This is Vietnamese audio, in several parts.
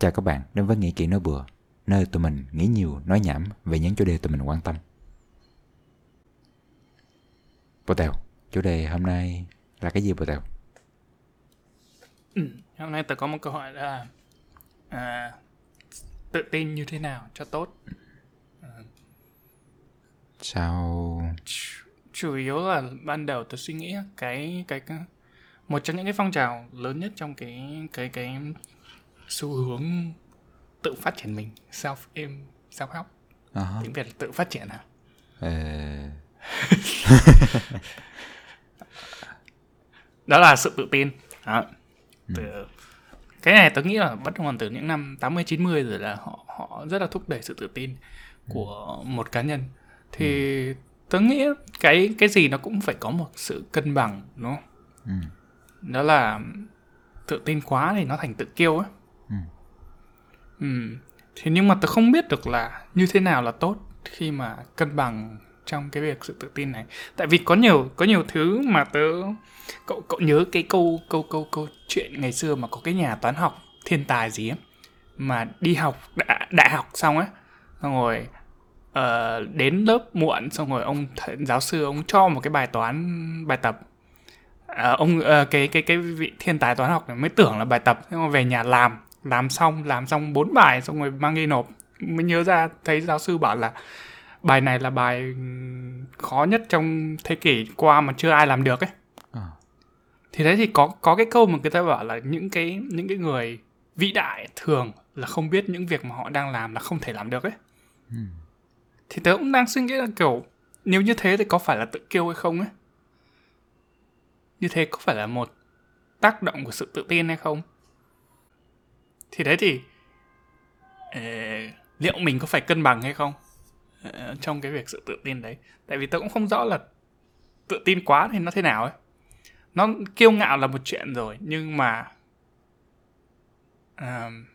Chào các bạn đến với Nghĩ Kỹ Nói Bừa, nơi tụi mình nghĩ nhiều, nói nhảm về những chủ đề tụi mình quan tâm. Bồ Tèo, chủ đề hôm nay là cái gì Bồ Tèo? Ừ, hôm nay tớ có một câu hỏi là à, tự tin như thế nào cho tốt? Sao... Chủ, chủ yếu là ban đầu tớ suy nghĩ cái cái, cái một trong những cái phong trào lớn nhất trong cái cái cái xu hướng tự phát triển mình self em self help. À, hả? tiếng việt là tự phát triển à ờ, đó là sự tự tin. Đó. Từ, cái này tớ nghĩ là bắt nguồn từ những năm 80 90 rồi là họ họ rất là thúc đẩy sự tự tin của một cá nhân. Thì tớ nghĩ cái cái gì nó cũng phải có một sự cân bằng đúng không? Ừ, đó là tự tin quá thì nó thành tự kiêu á Ừ. ừ. thế nhưng mà tớ không biết được là như thế nào là tốt khi mà cân bằng trong cái việc sự tự tin này tại vì có nhiều có nhiều thứ mà tớ cậu cậu nhớ cái câu câu câu câu chuyện ngày xưa mà có cái nhà toán học thiên tài gì ấy mà đi học đã, đại học xong á xong rồi uh, đến lớp muộn xong rồi ông thầy, giáo sư ông cho một cái bài toán bài tập uh, ông uh, cái cái cái vị thiên tài toán học này mới tưởng là bài tập nhưng mà về nhà làm làm xong làm xong bốn bài xong rồi mang đi nộp. Mới nhớ ra thấy giáo sư bảo là bài này là bài khó nhất trong thế kỷ qua mà chưa ai làm được ấy. À, thì đấy thì có có cái câu mà người ta bảo là những cái những cái người vĩ đại thường là không biết những việc mà họ đang làm là không thể làm được ấy. Ừ, thì tớ cũng đang suy nghĩ là kiểu nếu như thế thì có phải là tự kiêu hay không ấy? Như thế có phải là một tác động của sự tự tin hay không thì đấy thì ờ, liệu mình có phải cân bằng hay không ờ, trong cái việc sự tự tin đấy? Tại vì tớ cũng không rõ là tự tin quá thì nó thế nào ấy. Nó kiêu ngạo là một chuyện rồi nhưng mà ờm,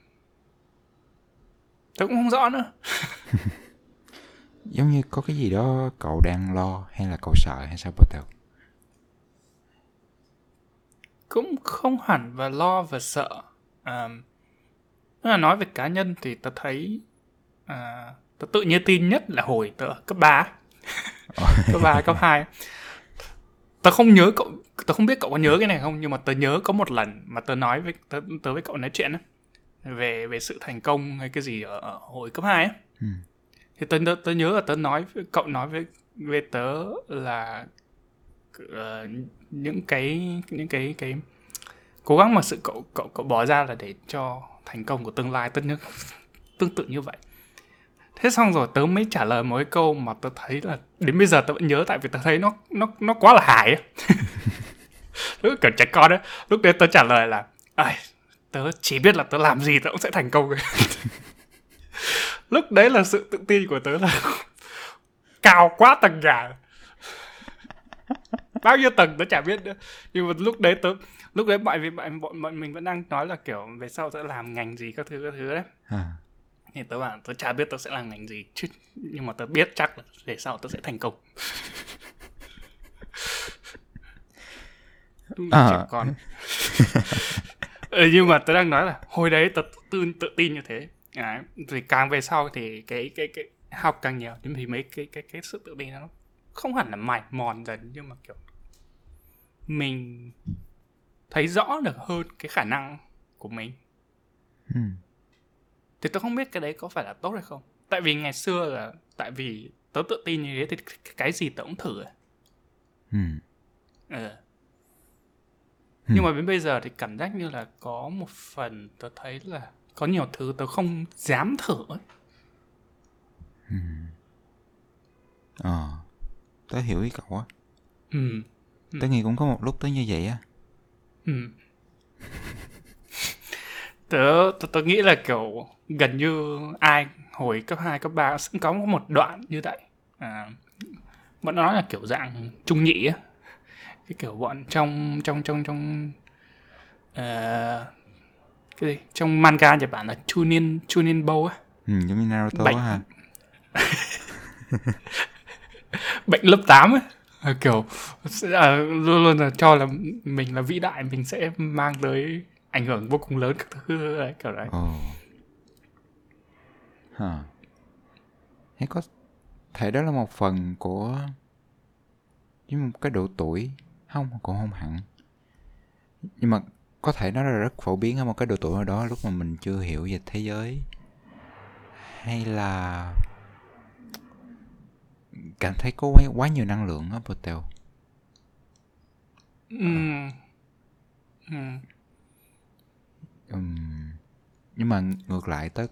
tớ cũng không rõ nữa. Giống như có cái gì đó cậu đang lo hay là cậu sợ hay sao Tèo? cũng không hẳn và lo và sợ à, nếu là nói về cá nhân thì tớ thấy à, tớ tự nhiên tin nhất là hồi tớ cấp 3 cấp 3 cấp 2 tớ không nhớ cậu tớ không biết cậu có nhớ cái này không nhưng mà tớ nhớ có một lần mà tớ nói với tớ, tớ với cậu nói chuyện á về về sự thành công hay cái gì ở, ở hồi cấp 2 á. Ừ. thì tớ, tớ, tớ nhớ là tớ nói cậu nói với với tớ là ờ, những cái những cái cái cố gắng mà sự cậu cậu cậu bỏ ra là để cho thành công của tương lai, tất nhiên tương tự như vậy. Thế xong rồi tớ mới trả lời một cái câu mà tớ thấy là đến bây giờ tớ vẫn nhớ tại vì tớ thấy nó nó nó quá là hài lúc kiểu trẻ con đấy lúc đấy tớ trả lời là, ai, tớ chỉ biết là tớ làm gì tớ cũng sẽ thành công. Lúc đấy là sự tự tin của tớ là cao quá tầng nhà. Bao nhiêu tầng tớ chả biết nữa. Nhưng mà lúc đấy tớ lúc đấy mọi vì bọn, bọn, bọn mình vẫn đang nói là kiểu về sau sẽ làm ngành gì các thứ các thứ đấy À, thì tớ bảo tớ chả biết tớ sẽ làm ngành gì chứ nhưng mà tớ biết chắc là về sau tớ sẽ thành công À. con ừ, nhưng mà tớ đang nói là hồi đấy tớ tự, tự tin như thế Đấy. thì càng về sau thì cái cái cái học càng nhiều thì mấy cái cái cái sự tự tin nó không hẳn là mải mòn dần nhưng mà kiểu mình thấy rõ được hơn cái khả năng của mình ừ, thì tôi không biết cái đấy có phải là tốt hay không tại vì ngày xưa là tại vì tớ tự tin như thế thì cái gì tớ cũng thử ấy. ừ, ừ. nhưng mà đến bây giờ thì cảm giác như là có một phần tớ thấy là có nhiều thứ tớ không dám thử ấy. ờ, tớ hiểu ý cậu á. ừ. Tớ nghĩ cũng có một lúc tớ như vậy á. Ừ. tớ, tớ tớ nghĩ là kiểu gần như ai hồi cấp 2, cấp 3 cũng có một đoạn như vậy à, bọn nó nói là kiểu dạng trung nhị á cái kiểu bọn trong trong trong trong ờ, cái gì trong manga Nhật Bản là Chunin Chunin Bow á Ừ, giống như Naruto Bệnh. á ha. bệnh lớp 8 ấy Ờ, À, kiểu à, luôn luôn là cho là mình là vĩ đại mình sẽ mang tới ảnh hưởng vô cùng lớn các thứ đấy kiểu đấy. Ồ, Hả? Hay có thể đó là một phần của với một cái độ tuổi không cũng không hẳn. Nhưng mà có thể nó là rất phổ biến ở một cái độ tuổi nào đó lúc mà mình chưa hiểu về thế giới. Hay là cảm thấy có quá, quá nhiều năng lượng á Potel Ừm. Ừm. Ừm, nhưng mà ngược lại tớ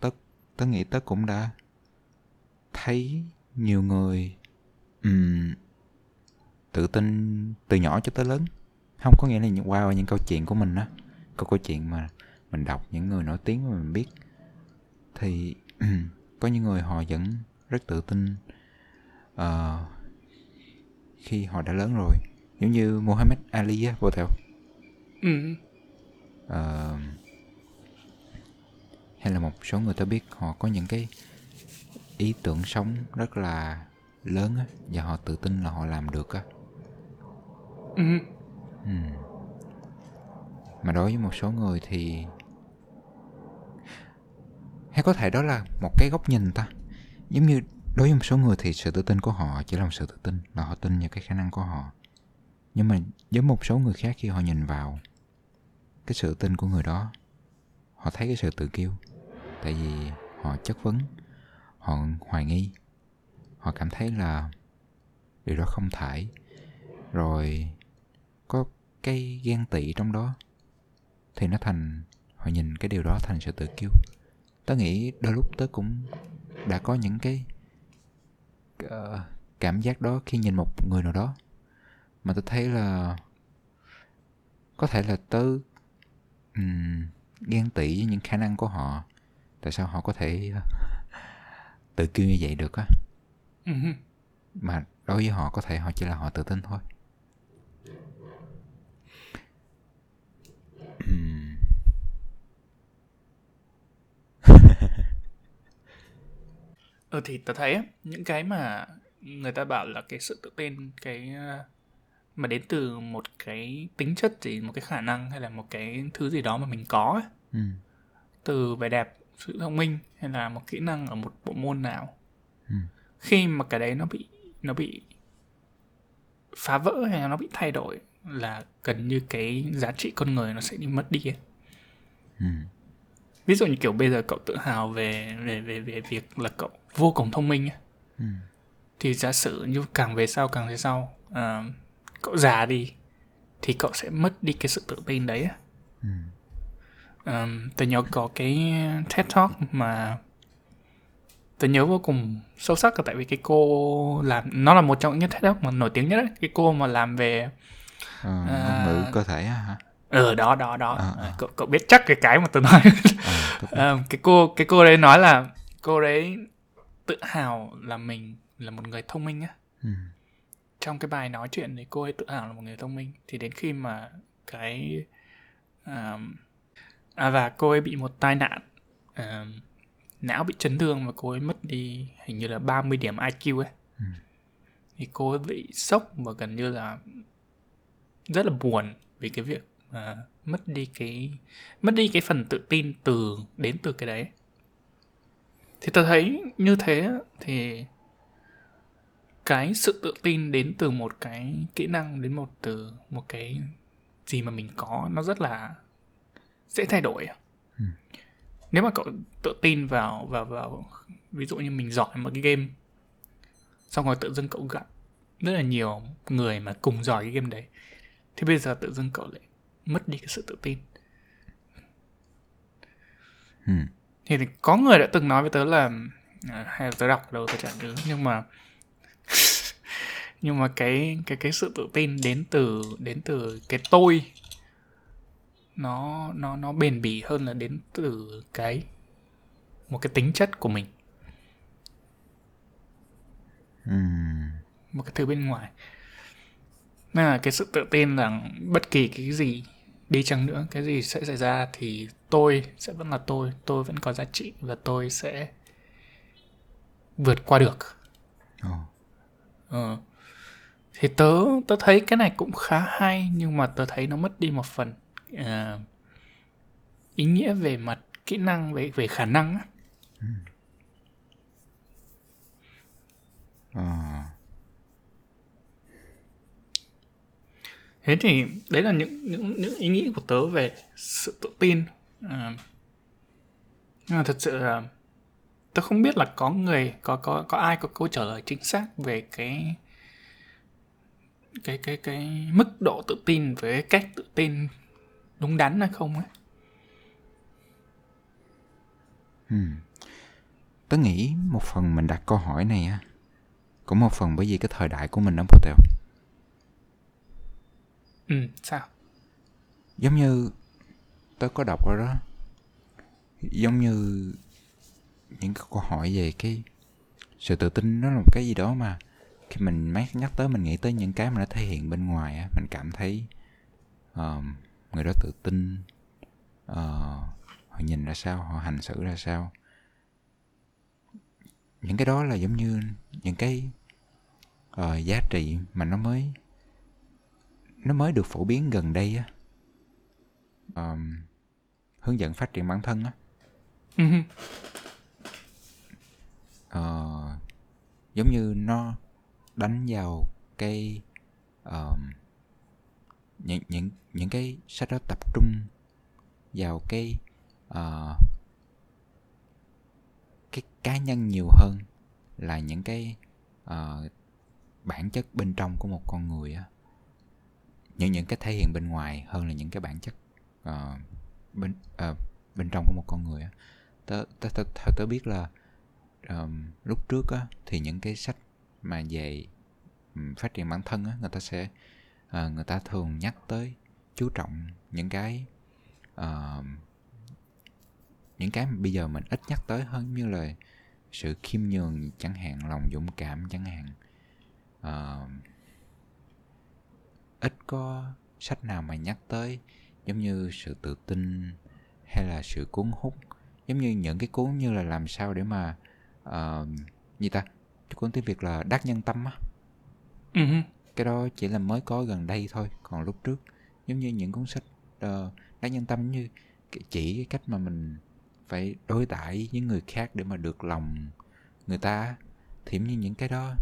tớ tớ nghĩ tớ cũng đã thấy nhiều người ừm, tự tin từ nhỏ cho tới lớn không có nghĩa là những- qua những câu chuyện của mình á câu câu chuyện mà mình đọc những người nổi tiếng mà mình biết thì có những người họ vẫn rất tự tin ờ, khi họ đã lớn rồi giống như Muhammad Ali á vô theo Ừm. Ờ, hay là một số người ta biết họ có những cái ý tưởng sống rất là lớn á và họ tự tin là họ làm được á Ừm. ừ. mà đối với một số người thì hay có thể đó là một cái góc nhìn ta giống như đối với một số người thì sự tự tin của họ chỉ là một sự tự tin là họ tin vào cái khả năng của họ. Nhưng mà với một số người khác khi họ nhìn vào cái sự tin của người đó, họ thấy cái sự tự kiêu. Tại vì họ chất vấn, họ hoài nghi, họ cảm thấy là điều đó không thể. Rồi có cái ghen tị trong đó thì nó thành, họ nhìn cái điều đó thành sự tự kiêu. Tớ nghĩ đôi lúc tớ cũng đã có những cái ờ, cảm giác đó khi nhìn một người nào đó. Mà tớ thấy là có thể là tớ ừm, ghen tị với những khả năng của họ. Tại sao họ có thể ờ, tự kiêu như vậy được á? Ừm. mà đối với họ có thể họ chỉ là họ tự tin thôi Ừm. Ừ thì tớ thấy á, những cái mà người ta bảo là cái sự tự tin cái ờ, mà đến từ một cái tính chất gì, một cái khả năng hay là một cái thứ gì đó mà mình có ấy, Ừm. từ vẻ đẹp, sự thông minh hay là một kỹ năng ở một bộ môn nào. Ừ. Khi mà cái đấy nó bị nó bị phá vỡ hay là nó bị thay đổi là gần như cái giá trị con người nó sẽ đi mất đi ấy. Ừm. Ví dụ như kiểu bây giờ cậu tự hào về về về về việc là cậu vô cùng thông minh ấy. Ừm. thì giả sử như càng về sau càng về sau à, cậu già đi thì cậu sẽ mất đi cái sự tự tin đấy. Ừm. à, tớ nhớ có cái TED Talk mà tớ nhớ vô cùng sâu sắc là tại vì cái cô làm nó là một trong những TED Talk mà nổi tiếng nhất đấy cái cô mà làm về Ờ, À. ngôn ngữ cơ thể hả ở đó đó đó À, À, à. cậu cậu biết chắc cái cái mà tớ nói Ờ, tức- Ờ, cái cô cái cô đấy nói là cô đấy tự hào là mình là một người thông minh á Ừm. trong cái bài nói chuyện thì cô ấy tự hào là một người thông minh thì đến khi mà cái um, à và cô ấy bị một tai nạn um, não bị chấn thương và cô ấy mất đi hình như là 30 điểm IQ ấy Ừ. thì cô ấy bị sốc và gần như là rất là buồn vì cái việc à, mất đi cái mất đi cái phần tự tin từ đến từ cái đấy thì tôi thấy như thế thì cái sự tự tin đến từ một cái kỹ năng đến một từ một cái gì mà mình có nó rất là dễ thay đổi Ừ. nếu mà cậu tự tin vào vào vào ví dụ như mình giỏi một cái game xong rồi tự dưng cậu gặp rất là nhiều người mà cùng giỏi cái game đấy thì bây giờ tự dưng cậu lại mất đi cái sự tự tin Ừm. thì có người đã từng nói với tớ là à, hay là tớ đọc đâu tớ chẳng nhớ nhưng mà nhưng mà cái cái cái sự tự tin đến từ đến từ cái tôi nó nó nó bền bỉ hơn là đến từ cái một cái tính chất của mình Ừm. một cái thứ bên ngoài nên là cái sự tự tin rằng bất kỳ cái gì đi chăng nữa cái gì sẽ xảy ra thì tôi sẽ vẫn là tôi tôi vẫn có giá trị và tôi sẽ vượt qua được oh. ờ. thì tớ tớ thấy cái này cũng khá hay nhưng mà tớ thấy nó mất đi một phần à, ý nghĩa về mặt kỹ năng về về khả năng. Ừ. Ờ. thế thì đấy là những những những ý nghĩ của tớ về sự tự tin. À, nhưng mà thật sự là tớ không biết là có người có có có ai có câu trả lời chính xác về cái cái cái cái mức độ tự tin với cách tự tin đúng đắn hay không ấy. Ừ. tớ nghĩ một phần mình đặt câu hỏi này á cũng một phần bởi vì cái thời đại của mình đó Potel ừ sao? Giống như tôi có đọc rồi đó. Giống như những cái câu hỏi về cái sự tự tin nó là một cái gì đó mà khi mình nhắc nhắc tới mình nghĩ tới những cái mà nó thể hiện bên ngoài á mình cảm thấy uh, người đó tự tin uh, họ nhìn ra sao họ hành xử ra sao. Những cái đó là giống như những cái uh, giá trị mà nó mới nó mới được phổ biến gần đây á. Um, hướng dẫn phát triển bản thân á. Uh, giống như nó đánh vào cái um, những những những cái sách đó tập trung vào cái uh, cái cá nhân nhiều hơn là những cái uh, bản chất bên trong của một con người á những những cái thể hiện bên ngoài hơn là những cái bản chất uh, bên uh, bên trong của một con người á. Tớ tớ tớ, tớ, tớ biết là um, lúc trước á thì những cái sách mà về um, phát triển bản thân á người ta sẽ uh, người ta thường nhắc tới chú trọng những cái uh, những cái mà bây giờ mình ít nhắc tới hơn như là sự khiêm nhường chẳng hạn lòng dũng cảm chẳng hạn. Uh, ít có sách nào mà nhắc tới giống như sự tự tin hay là sự cuốn hút giống như những cái cuốn như là làm sao để mà uh, gì ta cuốn tiếng việt là đắc nhân tâm á uh-huh. cái đó chỉ là mới có gần đây thôi còn lúc trước giống như những cuốn sách uh, đắc nhân tâm như chỉ cái cách mà mình phải đối đãi với người khác để mà được lòng người ta thì như những cái đó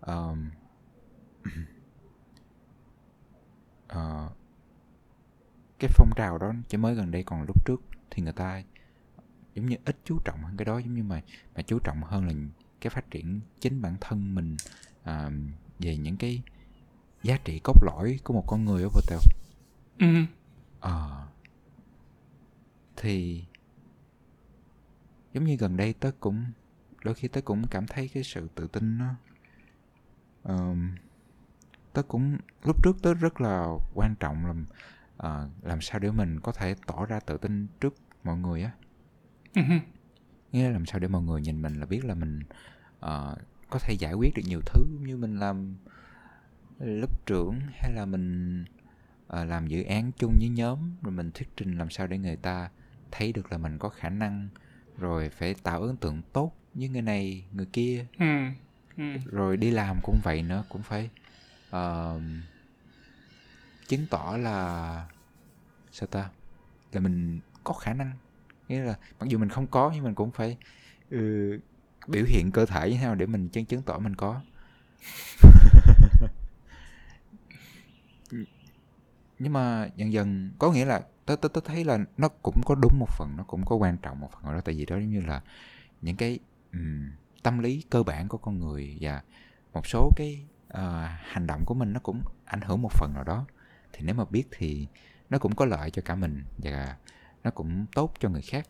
uh, uh, cái phong trào đó chỉ mới gần đây còn lúc trước thì người ta giống như ít chú trọng hơn cái đó giống như mà mà chú trọng hơn là cái phát triển chính bản thân mình à, về những cái giá trị cốt lõi của một con người ở Votel. Ừ. À, thì giống như gần đây tớ cũng đôi khi tớ cũng cảm thấy cái sự tự tin nó um, tớ cũng lúc trước tớ rất là quan trọng làm uh, làm sao để mình có thể tỏ ra tự tin trước mọi người á uh-huh. nghĩa là làm sao để mọi người nhìn mình là biết là mình uh, có thể giải quyết được nhiều thứ như mình làm lớp trưởng hay là mình uh, làm dự án chung với nhóm rồi mình thuyết trình làm sao để người ta thấy được là mình có khả năng rồi phải tạo ấn tượng tốt với người này người kia uh-huh. rồi đi làm cũng vậy nữa cũng phải uh, chứng tỏ là sao ta? Là mình có khả năng. Nghĩa là mặc dù mình không có nhưng mình cũng phải ừ, biểu hiện cơ thể như thế nào để mình chứng chứng tỏ mình có. Nhưng mà dần dần có nghĩa là tớ tớ tớ thấy là nó cũng có đúng một phần nó cũng có quan trọng một phần đó. Tại vì đó giống như là những cái um, tâm lý cơ bản của con người và một số cái uh, hành động của mình nó cũng ảnh hưởng một phần nào đó thì nếu mà biết thì nó cũng có lợi cho cả mình và nó cũng tốt cho người khác.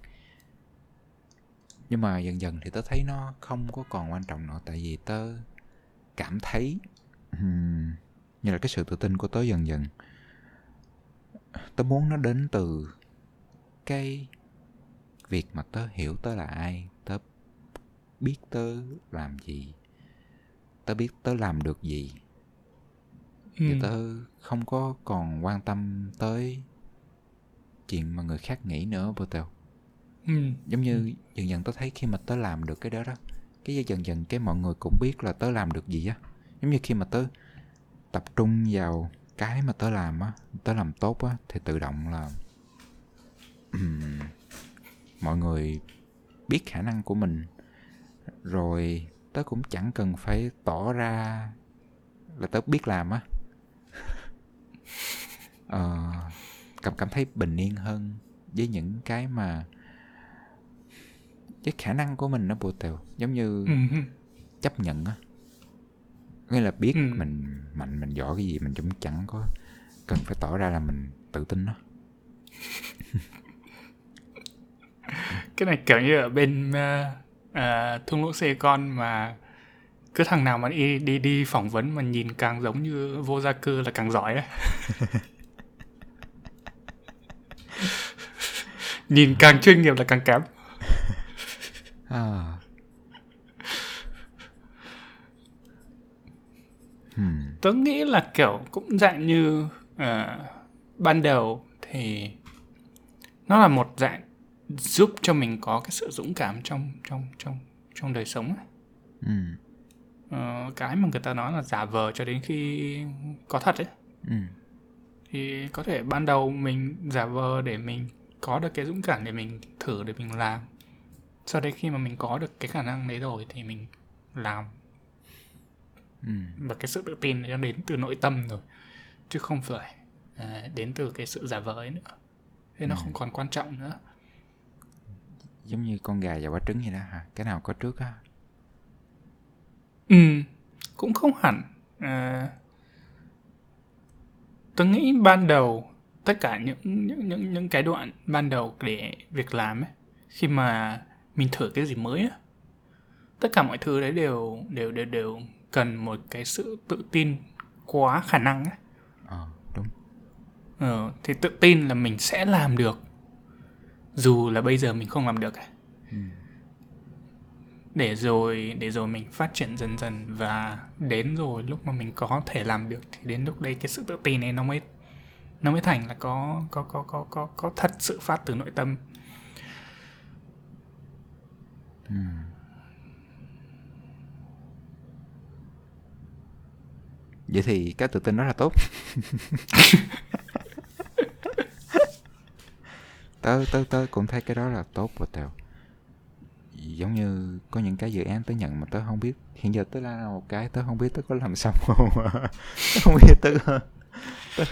Nhưng mà dần dần thì tớ thấy nó không có còn quan trọng nữa tại vì tớ cảm thấy um, như là cái sự tự tin của tớ dần dần tớ muốn nó đến từ cái việc mà tớ hiểu tớ là ai tớ biết tớ làm gì tớ biết tớ làm được gì ừ. và tớ không có còn quan tâm tới chuyện mà người khác nghĩ nữa Botel ừ. giống như dần dần tớ thấy khi mà tớ làm được cái đó đó cái dần dần cái mọi người cũng biết là tớ làm được gì á. Giống như khi mà tớ tập trung vào cái mà tớ làm á tớ làm tốt á thì tự động là mọi người biết khả năng của mình. Rồi tớ cũng chẳng cần phải tỏ ra là tớ biết làm á ờ, cảm cảm thấy bình yên hơn với những cái mà cái khả năng của mình nó bộ tèo giống như ừ. chấp nhận á nghĩa là biết Ừ. mình mạnh mình giỏi cái gì mình cũng chẳng có cần phải tỏ ra là mình tự tin đó cái này kiểu như ở bên uh, uh, thung lũng Silicon mà cứ thằng nào mà đi đi đi phỏng vấn mà nhìn càng giống như vô gia cư là càng giỏi ấy. nhìn càng chuyên nghiệp là càng kém à. hmm. tớ nghĩ là kiểu cũng dạng như ờ, ban đầu thì nó là một dạng giúp cho mình có cái sự dũng cảm trong trong trong trong đời sống ấy. Ừ. Ờ, cái mà người ta nói là giả vờ cho đến khi có thật ấy Ừ. thì có thể ban đầu mình giả vờ để mình có được cái dũng cảm để mình thử để mình làm sau đấy khi mà mình có được cái khả năng đấy rồi thì mình làm Ừ. và cái sự tự tin nó đến từ nội tâm rồi chứ không phải à, đến từ cái sự giả vờ ấy nữa thế nó Ừ. không còn quan trọng nữa giống như con gà và quả trứng vậy đó hả cái nào có trước á ừ cũng không hẳn à, tôi nghĩ ban đầu tất cả những những những những cái đoạn ban đầu để việc làm ấy khi mà mình thử cái gì mới á tất cả mọi thứ đấy đều đều đều đều cần một cái sự tự tin quá khả năng ấy ờ đúng Ờ, thì tự tin là mình sẽ làm được dù là bây giờ mình không làm được ấy. Ừ. để rồi để rồi mình phát triển dần dần và đến rồi lúc mà mình có thể làm được thì đến lúc đấy cái sự tự tin này nó mới nó mới thành là có có có có có có thật sự phát từ nội tâm. Ừ. vậy thì cái tự tin đó là tốt. Tớ tớ tớ cũng thấy cái đó là tốt và tèo giống như có những cái dự án tớ nhận mà tớ không biết hiện giờ tớ làm một cái tớ không biết tớ có làm xong không tớ không biết tớ tớ,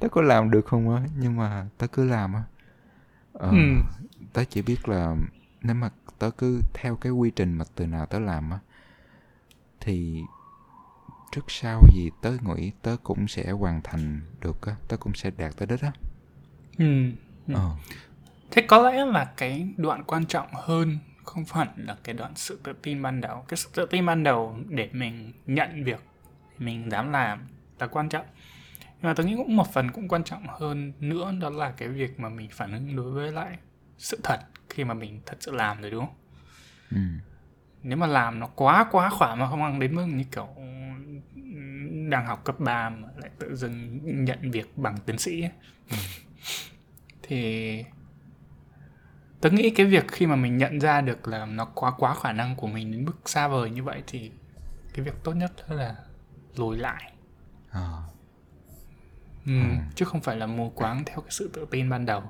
tớ có làm được không á nhưng mà tớ cứ làm á ờ, Ừ. tớ chỉ biết là nếu mà tớ cứ theo cái quy trình mà từ nào tớ làm á thì trước sau gì tớ nghĩ tớ cũng sẽ hoàn thành được á tớ cũng sẽ đạt tới đích á ừ. Ừ. ờ thế có lẽ là cái đoạn quan trọng hơn không hẳn là cái đoạn sự tự tin ban đầu cái sự tự tin ban đầu để mình nhận việc mình dám làm là quan trọng nhưng mà tôi nghĩ cũng một phần cũng quan trọng hơn nữa đó là cái việc mà mình phản ứng đối với lại sự thật khi mà mình thật sự làm rồi đúng không ừ. nếu mà làm nó quá quá khỏa mà không ăn đến mức như kiểu đang học cấp 3 mà lại tự dưng nhận việc bằng tiến sĩ ấy. thì tớ nghĩ cái việc khi mà mình nhận ra được là nó quá quá khả năng của mình đến mức xa vời như vậy thì cái việc tốt nhất là lùi lại. Ờ ừ, chứ không phải là mù quáng theo cái sự tự tin ban đầu.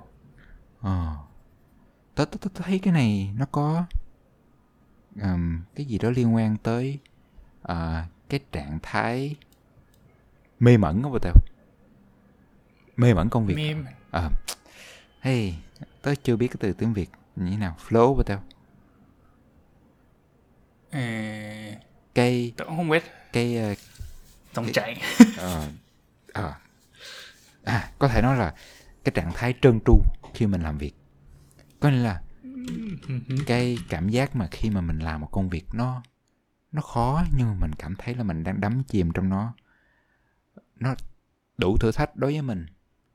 Ờ. Tớ tớ tớ tớ thấy cái này nó có ừm, cái gì đó liên quan tới ờ, cái trạng thái mê mẩn không? Tao mê mẩn công việc Meme. Ờ, hey tớ chưa biết cái từ tiếng việt như thế nào. Flow với tao Ờ, cái tớ không biết. Cái ờ, dòng chảy ờ, ờ. à có thể nói là cái trạng thái trơn tru khi mình làm việc. Có nghĩa là cái cảm giác mà khi mà mình làm một công việc nó nó khó nhưng mà mình cảm thấy là mình đang đắm chìm trong nó. Nó đủ thử thách đối với mình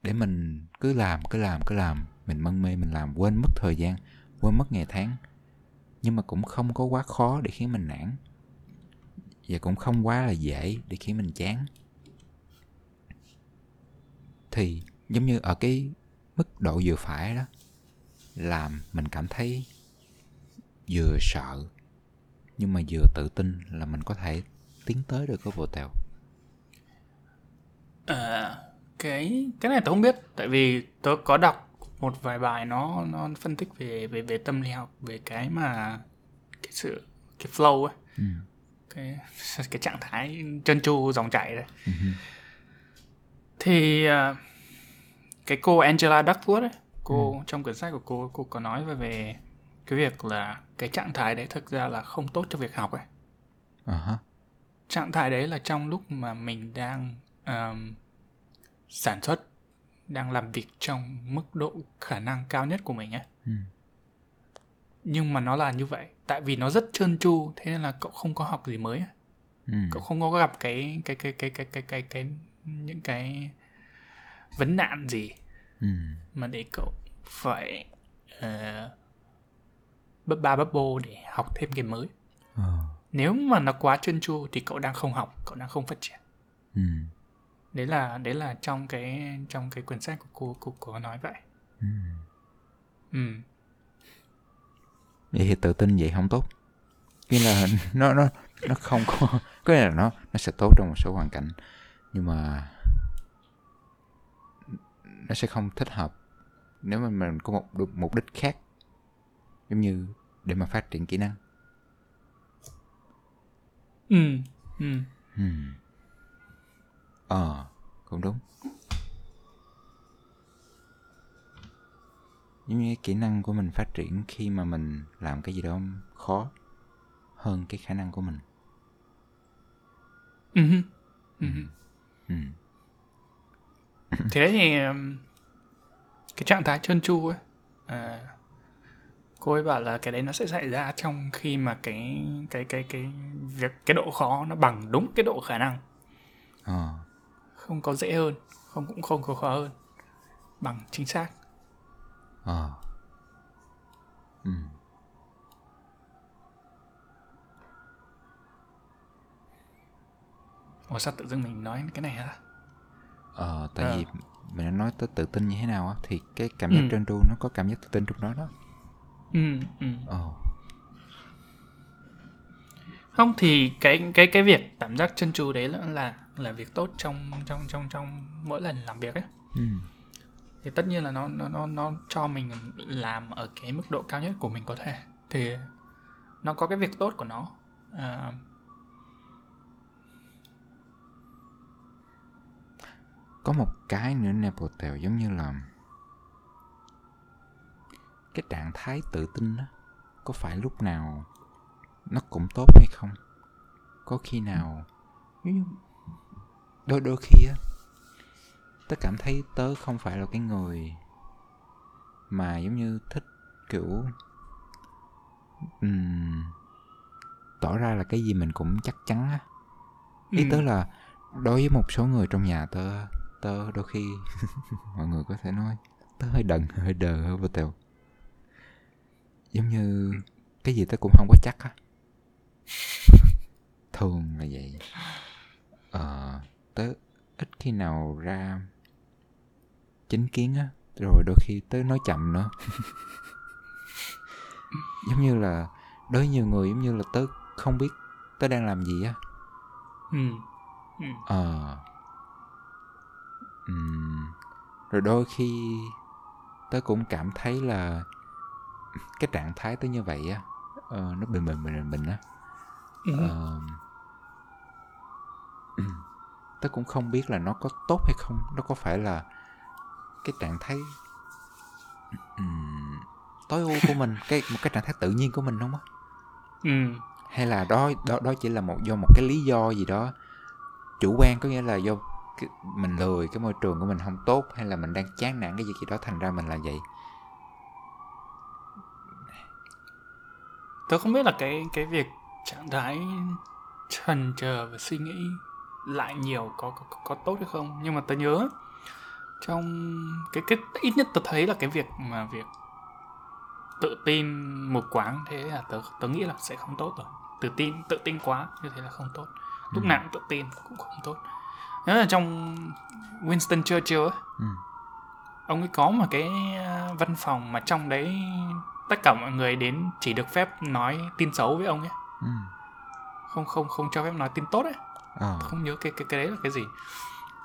để mình cứ làm cứ làm cứ làm mình mân mê mình làm quên mất thời gian quên mất ngày tháng. Nhưng mà cũng không có quá khó để khiến mình nản. Và cũng không quá là dễ để khiến mình chán. Thì giống như ở cái mức độ vừa phải đó làm mình cảm thấy vừa sợ nhưng mà vừa tự tin là mình có thể tiến tới được cái bộ tèo. À, cái cái này tớ không biết tại vì tớ có đọc một vài bài nó nó phân tích về về về tâm lý học về cái mà cái sự cái flow ấy ừ. cái cái trạng thái chân tru dòng chảy đấy Ừ. thì à, cái cô Angela Duckworth ấy, cô trong quyển sách của cô cô có nói về về cái việc là cái trạng thái đấy thực ra là không tốt cho việc học ấy hả. trạng thái đấy là trong lúc mà mình đang um, sản xuất đang làm việc trong mức độ khả năng cao nhất của mình ấy Ừ. nhưng mà nó là như vậy tại vì nó rất trơn tru thế nên là cậu không có học gì mới. Ừ. cậu không có gặp cái cái cái cái cái cái cái, cái những cái vấn nạn gì Ừ. mà để cậu phải uh, bấp ba bấp bô để học thêm cái mới Ờ. nếu mà nó quá trơn tru thì cậu đang không học cậu đang không phát triển Ừ. đấy là đấy là trong cái trong cái quyển sách của cô cô có nói vậy. Ừ. ừ. Vậy thì tự tin vậy không tốt. Nghĩa là nó nó nó không có có nghĩa là nó nó sẽ tốt trong một số hoàn cảnh. Nhưng mà nó sẽ không thích hợp nếu mà mình có một mục đích khác giống như để mà phát triển kỹ năng. Ừ ừ. Hmm. Ờ cũng đúng. Giống như cái kỹ năng của mình phát triển khi mà mình làm cái gì đó khó hơn cái khả năng của mình. Ừ ừ ừ. thế thì cái trạng thái trơn tru ấy à, cô ấy bảo là cái đấy nó sẽ xảy ra trong khi mà cái cái cái cái việc cái độ khó nó bằng đúng cái độ khả năng. Ờ không có dễ hơn không cũng không có khó hơn. Bằng chính xác. Ờ ừ. Ủa sao tự dưng mình nói cái này hả? Ờ tại Ờ. vì mình đã nói tới tự tin như thế nào á thì cái cảm giác Ừ. trơn tru nó có cảm giác tự tin trong đó đó. Ừ ừ. Ờ. Không thì cái cái cái việc cảm giác chân tru đấy là là là việc tốt trong trong trong trong mỗi lần làm việc ấy. Ừ. thì tất nhiên là nó nó nó nó cho mình làm ở cái mức độ cao nhất của mình có thể. Thì nó có cái việc tốt của nó. À, có một cái nữa nè bồ tèo giống như là cái trạng thái tự tin đó có phải lúc nào nó cũng tốt hay không? Có khi nào đôi đôi khi á tớ cảm thấy tớ không phải là cái người mà giống như thích kiểu ừm, tỏ ra là cái gì mình cũng chắc chắn á. Ý ừ, tớ là đối với một số người trong nhà tớ tớ đôi khi mọi người có thể nói tớ hơi đần hơi đờ hơi vô tèo giống như cái gì tớ cũng không có chắc á. Thường là vậy. Ờ tớ ít khi nào ra chính kiến á rồi đôi khi tớ nói chậm nữa. Giống như là đối với nhiều người giống như là tớ không biết tớ đang làm gì á. Ừ, ừ, Ờ. Ừm, Rồi đôi khi tớ cũng cảm thấy là cái trạng thái tớ như vậy á, ờ, nó bình bình bình bình á. ừ, ừm, tớ cũng không biết là nó có tốt hay không, nó có phải là cái trạng thái ừm, tối ưu của mình, cái một cái trạng thái tự nhiên của mình không á? ừ, hay là đó đó đó chỉ là một do một cái lý do gì đó chủ quan có nghĩa là do cái, mình lười cái môi trường của mình không tốt hay là mình đang chán nản cái gì gì đó thành ra mình là vậy? Tớ không biết là cái cái việc trạng thái trần chờ và suy nghĩ lại nhiều có có, có, tốt hay không nhưng mà tớ nhớ trong cái cái ít nhất tớ thấy là cái việc mà việc tự tin mù quáng thế là tớ tớ nghĩ là sẽ không tốt rồi tự tin tự tin quá như thế là không tốt lúc Ừ. nào cũng tự tin cũng không tốt nhớ là trong Winston Churchill ấy, ừ. ông ấy có một cái ờ, văn phòng mà trong đấy tất cả mọi người đến chỉ được phép nói tin xấu với ông ấy Ừ. không không không cho phép nói tin tốt ấy Ờ. không nhớ cái cái cái đấy là cái gì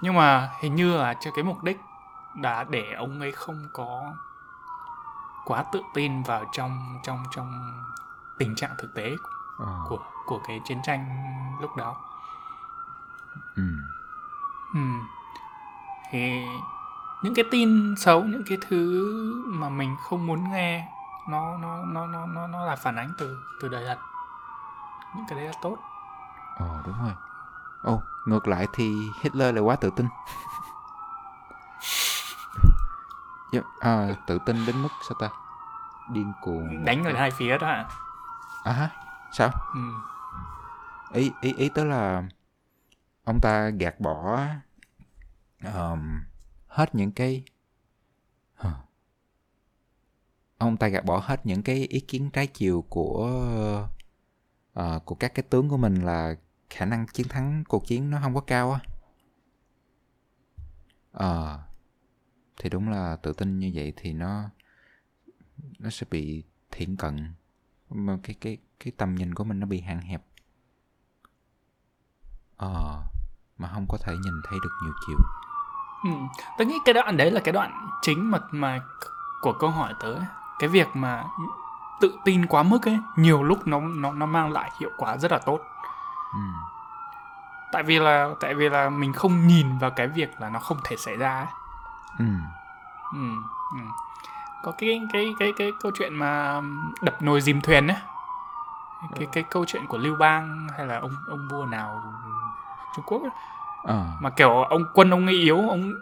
nhưng mà hình như là cho cái mục đích đã để ông ấy không có quá tự tin vào trong trong trong tình trạng thực tế Ờ. của của cái chiến tranh lúc đó ừ. ừ. thì những cái tin xấu những cái thứ mà mình không muốn nghe nó nó nó nó nó nó là phản ánh từ từ đời thật những cái đấy là tốt Ồ đúng rồi. Ồ, ngược lại thì Hitler lại quá tự tin. Dạ, à, tự tin đến mức sao ta? Điên cuồng. đánh ở hai phía đó hả À hả? Sao? ừ. Ý ý ý tới là ông ta gạt bỏ ờm, hết những cái ông ta gạt bỏ hết những cái ý kiến trái chiều của ờ, của các cái tướng của mình là khả năng chiến thắng cuộc chiến nó không có cao á. Ờ thì đúng là tự tin như vậy thì nó nó sẽ bị thiện cận. Mà cái cái cái tầm nhìn của mình nó bị hạn hẹp. Ờ mà không có thể nhìn thấy được nhiều chiều. Ừ. Tôi nghĩ cái đoạn đấy là cái đoạn chính mà mà của câu hỏi tới, cái việc mà tự tin quá mức ấy nhiều lúc nó nó nó mang lại hiệu quả rất là tốt ừ. tại vì là tại vì là mình không nhìn vào cái việc là nó không thể xảy ra ấy. Ừ. Ừ. Ừ. có cái cái cái cái câu chuyện mà đập nồi dìm thuyền ấy cái cái câu chuyện của Lưu Bang hay là ông ông vua nào Trung Quốc ấy. ờ mà kiểu ông quân ông ấy yếu ông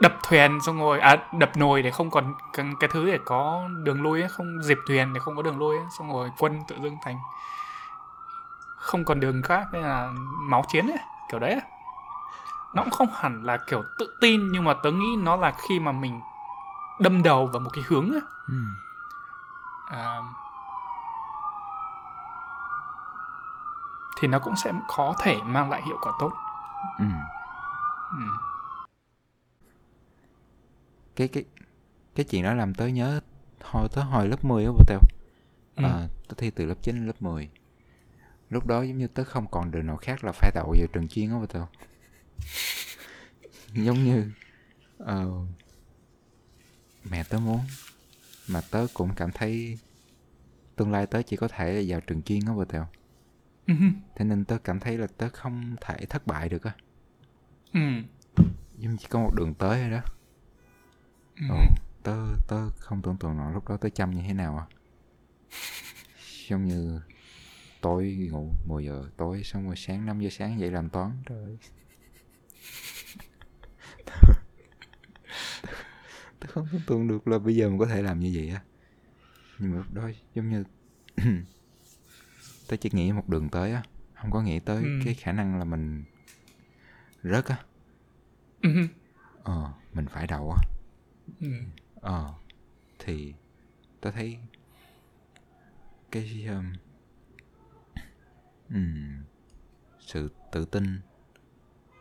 đập thuyền xong rồi à đập nồi để không còn cái, cái thứ để có đường lui ấy, không dịp thuyền để không có đường lui ấy. xong rồi quân tự dưng thành không còn đường khác nên là máu chiến ấy kiểu đấy ấy. nó cũng không hẳn là kiểu tự tin nhưng mà tớ nghĩ nó là khi mà mình đâm đầu vào một cái hướng ấy, ừ. à, thì nó cũng sẽ có thể mang lại hiệu quả tốt Ừ. ừ. cái cái cái chuyện đó làm tớ nhớ hồi tớ hồi lớp 10 á bà tèo Ừ. à, tớ thi từ lớp 9 đến lớp 10 lúc đó giống như tớ không còn đường nào khác là phải đậu vào trường chuyên á bà tèo giống như ờ, mẹ tớ muốn mà tớ cũng cảm thấy tương lai tớ chỉ có thể là vào trường chuyên á bà tèo Ừ. thế nên tớ cảm thấy là tớ không thể thất bại được á Ừ. giống chỉ có một đường tới thôi đó Ừ. Ồ, tớ tớ không tưởng tượng nổi lúc đó tớ chăm như thế nào à giống như tối ngủ 10 giờ tối xong rồi sáng 5 giờ sáng dậy làm toán trời tớ không tưởng tượng được là bây giờ mình có thể làm như vậy á nhưng mà lúc đó giống như tớ chỉ nghĩ một đường tới á không có nghĩ tới Ừ. cái khả năng là mình rớt á Ừ. ờ mình phải đậu á Ừ. ờ thì tôi thấy cái um, ừm, sự tự tin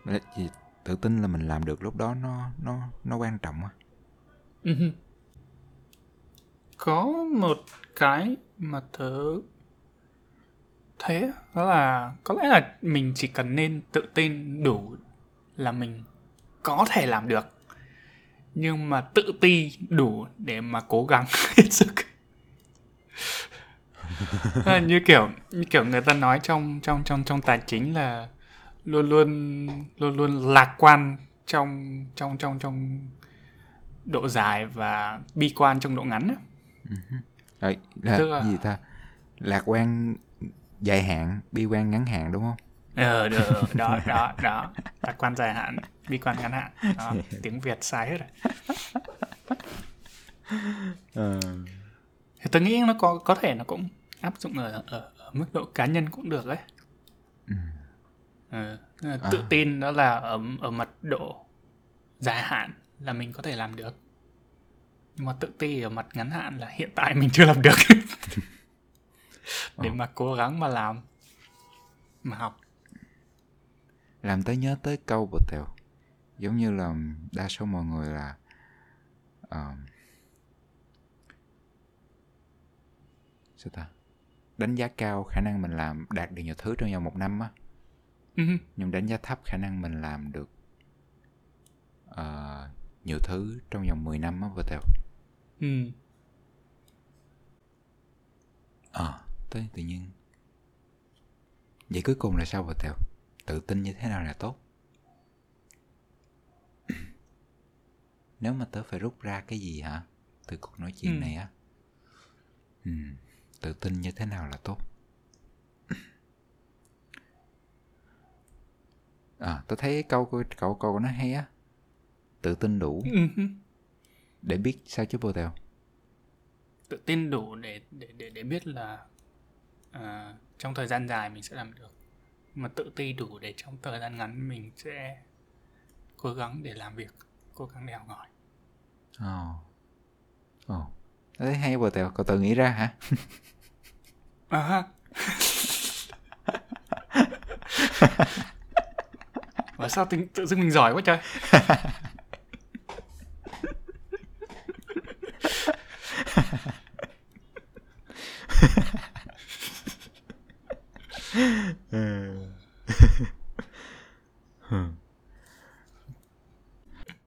là gì? tự tin là mình làm được lúc đó nó nó nó quan trọng á Ừ. Có một cái mà tớ thấy đó là có lẽ là mình chỉ cần nên tự tin đủ là mình có thể làm được nhưng mà tự ti đủ để mà cố gắng hết sức À, như kiểu như kiểu người ta nói trong trong trong trong tài chính là luôn luôn luôn luôn lạc quan trong trong trong trong độ dài và bi quan trong độ ngắn. Đấy, là Tức là- gì ta? Lạc quan dài hạn bi quan ngắn hạn đúng không? Ờ được đó đó đó. Lạc quan dài hạn bi quan ngắn hạn. Đó, tiếng việt sai hết rồi. Thì tôi nghĩ nó có có thể nó cũng áp dụng ở ở, ở mức độ cá nhân cũng được đấy ừ. tự tin đó là ở ở mật độ dài hạn là mình có thể làm được. Nhưng mà tự ti ở mặt ngắn hạn là hiện tại mình chưa làm được. Để mà cố gắng mà làm mà học. Làm tới nhớ tới câu bột tèo giống như là đa số mọi người là ờ, sao ta đánh giá cao khả năng mình làm đạt được nhiều thứ trong vòng một năm á. Ừ. nhưng đánh giá thấp khả năng mình làm được ờ, nhiều thứ trong vòng 10 năm á bột tèo Ừ. ờ tới tự nhiên vậy cuối cùng là sao bà tèo tự tin như thế nào là tốt? Nếu mà tớ phải rút ra cái gì hả? Từ cuộc nói chuyện Ừ. này á. Ừ, tự tin như thế nào là tốt? À tớ thấy câu của cậu câu của nó hay á. Tự tin đủ. Ừ. Để biết sao chứ bồ tèo? Tự tin đủ để để để để biết là à, trong thời gian dài mình sẽ làm được. Mà tự ti đủ để trong thời gian ngắn mình sẽ cố gắng để làm việc cố gắng để học hỏi. Ồ. Tớ thấy hay bồ tèo cậu tự nghĩ ra hả? À, và sao tự, tự dưng mình giỏi quá trời